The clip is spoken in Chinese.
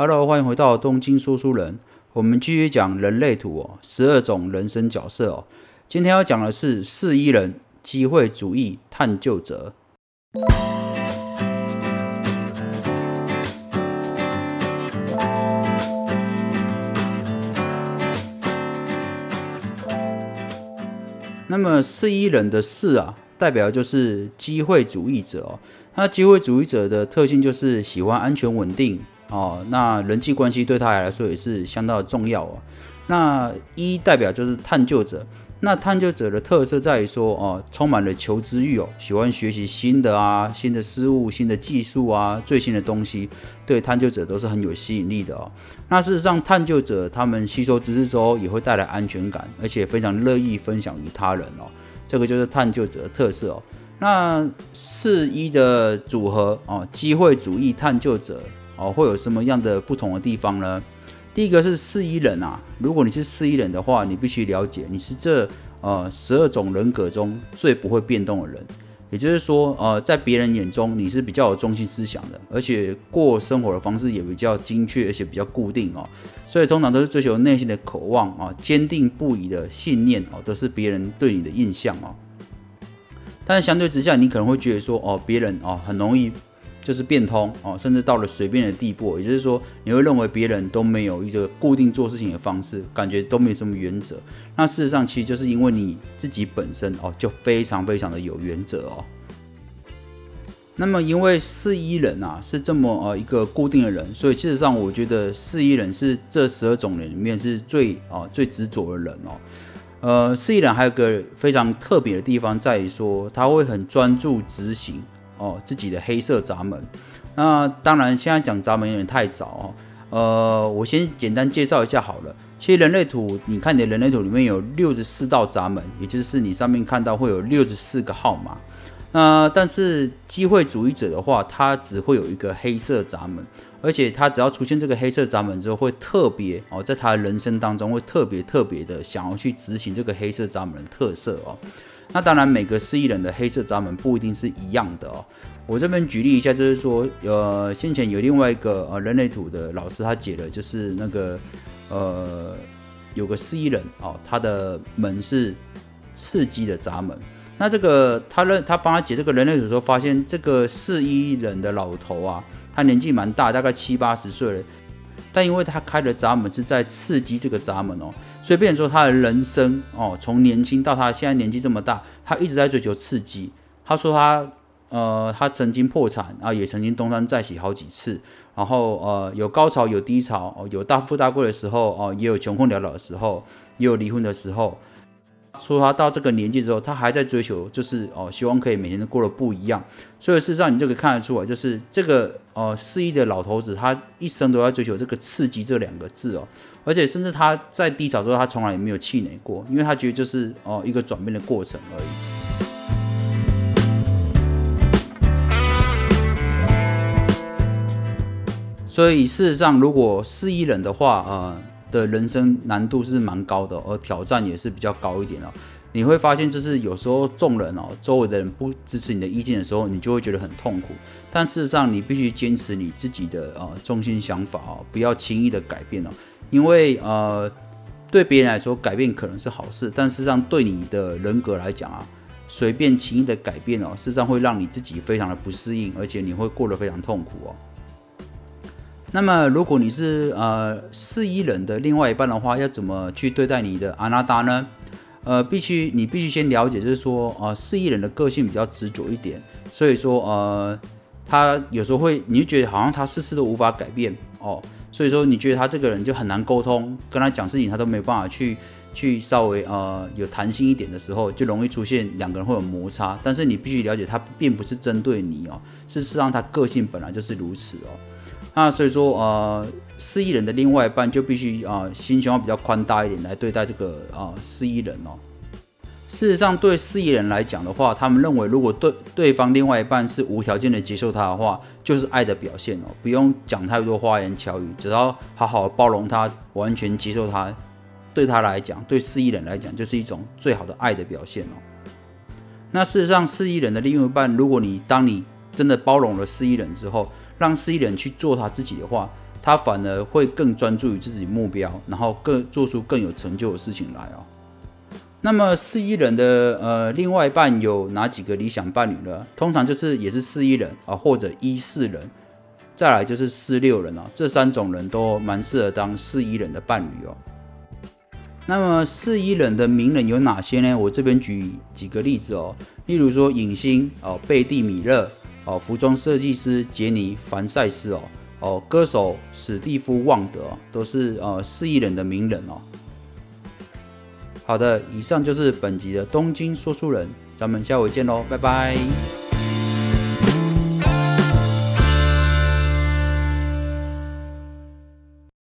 Hello，欢迎回到东京说书人。我们继续讲人类图哦，十二种人生角色哦。今天要讲的是四一人机会主义探究者。那么四一人的四啊，代表就是机会主义者哦。那机会主义者的特性就是喜欢安全稳定哦。那人际关系对他来说也是相当的重要哦。那一代表就是探究者。那探究者的特色在于说哦，充满了求知欲哦，喜欢学习新的啊、新的事物、新的技术啊、最新的东西，对探究者都是很有吸引力的哦。那事实上，探究者他们吸收知识之后也会带来安全感，而且非常乐意分享于他人哦。这个就是探究者的特色哦。那四一的组合哦，机会主义探究者哦，会有什么样的不同的地方呢？第一个是四一人啊，如果你是四一人的话，你必须了解你是这呃十二种人格中最不会变动的人，也就是说，呃，在别人眼中你是比较有中心思想的，而且过生活的方式也比较精确，而且比较固定哦，所以通常都是追求内心的渴望啊，坚定不移的信念哦，都是别人对你的印象哦。但是相对之下，你可能会觉得说，哦，别人哦很容易。就是变通哦，甚至到了随便的地步，也就是说，你会认为别人都没有一个固定做事情的方式，感觉都没什么原则。那事实上，其实就是因为你自己本身哦，就非常非常的有原则哦。那么，因为四一人啊是这么呃一个固定的人，所以事实上，我觉得四一人是这十二种人里面是最啊最执着的人哦。呃，四一人还有个非常特别的地方在于说，他会很专注执行。哦，自己的黑色闸门。那当然，现在讲闸门有点太早哦。呃，我先简单介绍一下好了。其实人类图，你看你的人类图里面有六十四道闸门，也就是你上面看到会有六十四个号码。那但是机会主义者的话，他只会有一个黑色闸门，而且他只要出现这个黑色闸门之后，会特别哦，在他人生当中会特别特别的想要去执行这个黑色闸门的特色哦。那当然，每个失忆人的黑色闸门不一定是一样的哦。我这边举例一下，就是说，呃，先前有另外一个呃人类图的老师，他解了，就是那个呃有个失忆人哦，他的门是刺激的闸门。那这个他认他帮他解这个人类图的时候，发现这个四一人的老头啊，他年纪蛮大，大概七八十岁了。但因为他开的闸门是在刺激这个闸门哦，所以变成说他的人生哦，从年轻到他现在年纪这么大，他一直在追求刺激。他说他呃，他曾经破产啊，也曾经东山再起好几次，然后呃，有高潮有低潮哦，有大富大贵的时候哦，也有穷困潦倒的时候，也有离婚的时候。说他到这个年纪之后，他还在追求，就是哦，希望可以每天都过得不一样。所以事实上，你就可以看得出来，就是这个呃四亿的老头子，他一生都在追求这个刺激这两个字哦。而且甚至他在低潮之后，他从来也没有气馁过，因为他觉得就是哦一个转变的过程而已。所以事实上，如果四亿人的话，呃。的人生难度是蛮高的，而挑战也是比较高一点哦。你会发现，就是有时候众人哦，周围的人不支持你的意见的时候，你就会觉得很痛苦。但事实上，你必须坚持你自己的呃中心想法哦，不要轻易的改变哦。因为呃，对别人来说改变可能是好事，但事实上对你的人格来讲啊，随便轻易的改变哦，事实上会让你自己非常的不适应，而且你会过得非常痛苦哦。那么，如果你是呃四一人的另外一半的话，要怎么去对待你的阿纳达呢？呃，必须你必须先了解，就是说，呃，四一人的个性比较执着一点，所以说，呃，他有时候会，你就觉得好像他事事都无法改变哦，所以说你觉得他这个人就很难沟通，跟他讲事情他都没有办法去去稍微呃有弹性一点的时候，就容易出现两个人会有摩擦。但是你必须了解，他并不是针对你哦，事实上他个性本来就是如此哦。那所以说，呃，四亿人的另外一半就必须啊，心胸要比较宽大一点来对待这个啊四亿人哦。事实上，对四亿人来讲的话，他们认为如果对对方另外一半是无条件的接受他的话，就是爱的表现哦，不用讲太多花言巧语，只要好好包容他，完全接受他，对他来讲，对四亿人来讲，就是一种最好的爱的表现哦。那事实上，四亿人的另一半，如果你当你真的包容了四亿人之后，让四一人去做他自己的话，他反而会更专注于自己目标，然后更做出更有成就的事情来哦。那么四一人的呃另外一半有哪几个理想伴侣呢？通常就是也是四一人啊，或者一四人，再来就是四六人啊，这三种人都蛮适合当四一人的伴侣哦。那么四一人的名人有哪些呢？我这边举几个例子哦，例如说影星哦，贝蒂米勒哦，服装设计师杰尼凡塞斯哦，哦，歌手史蒂夫旺德都是呃四亿人的名人哦。好的，以上就是本集的东京说书人，咱们下回见喽，拜拜。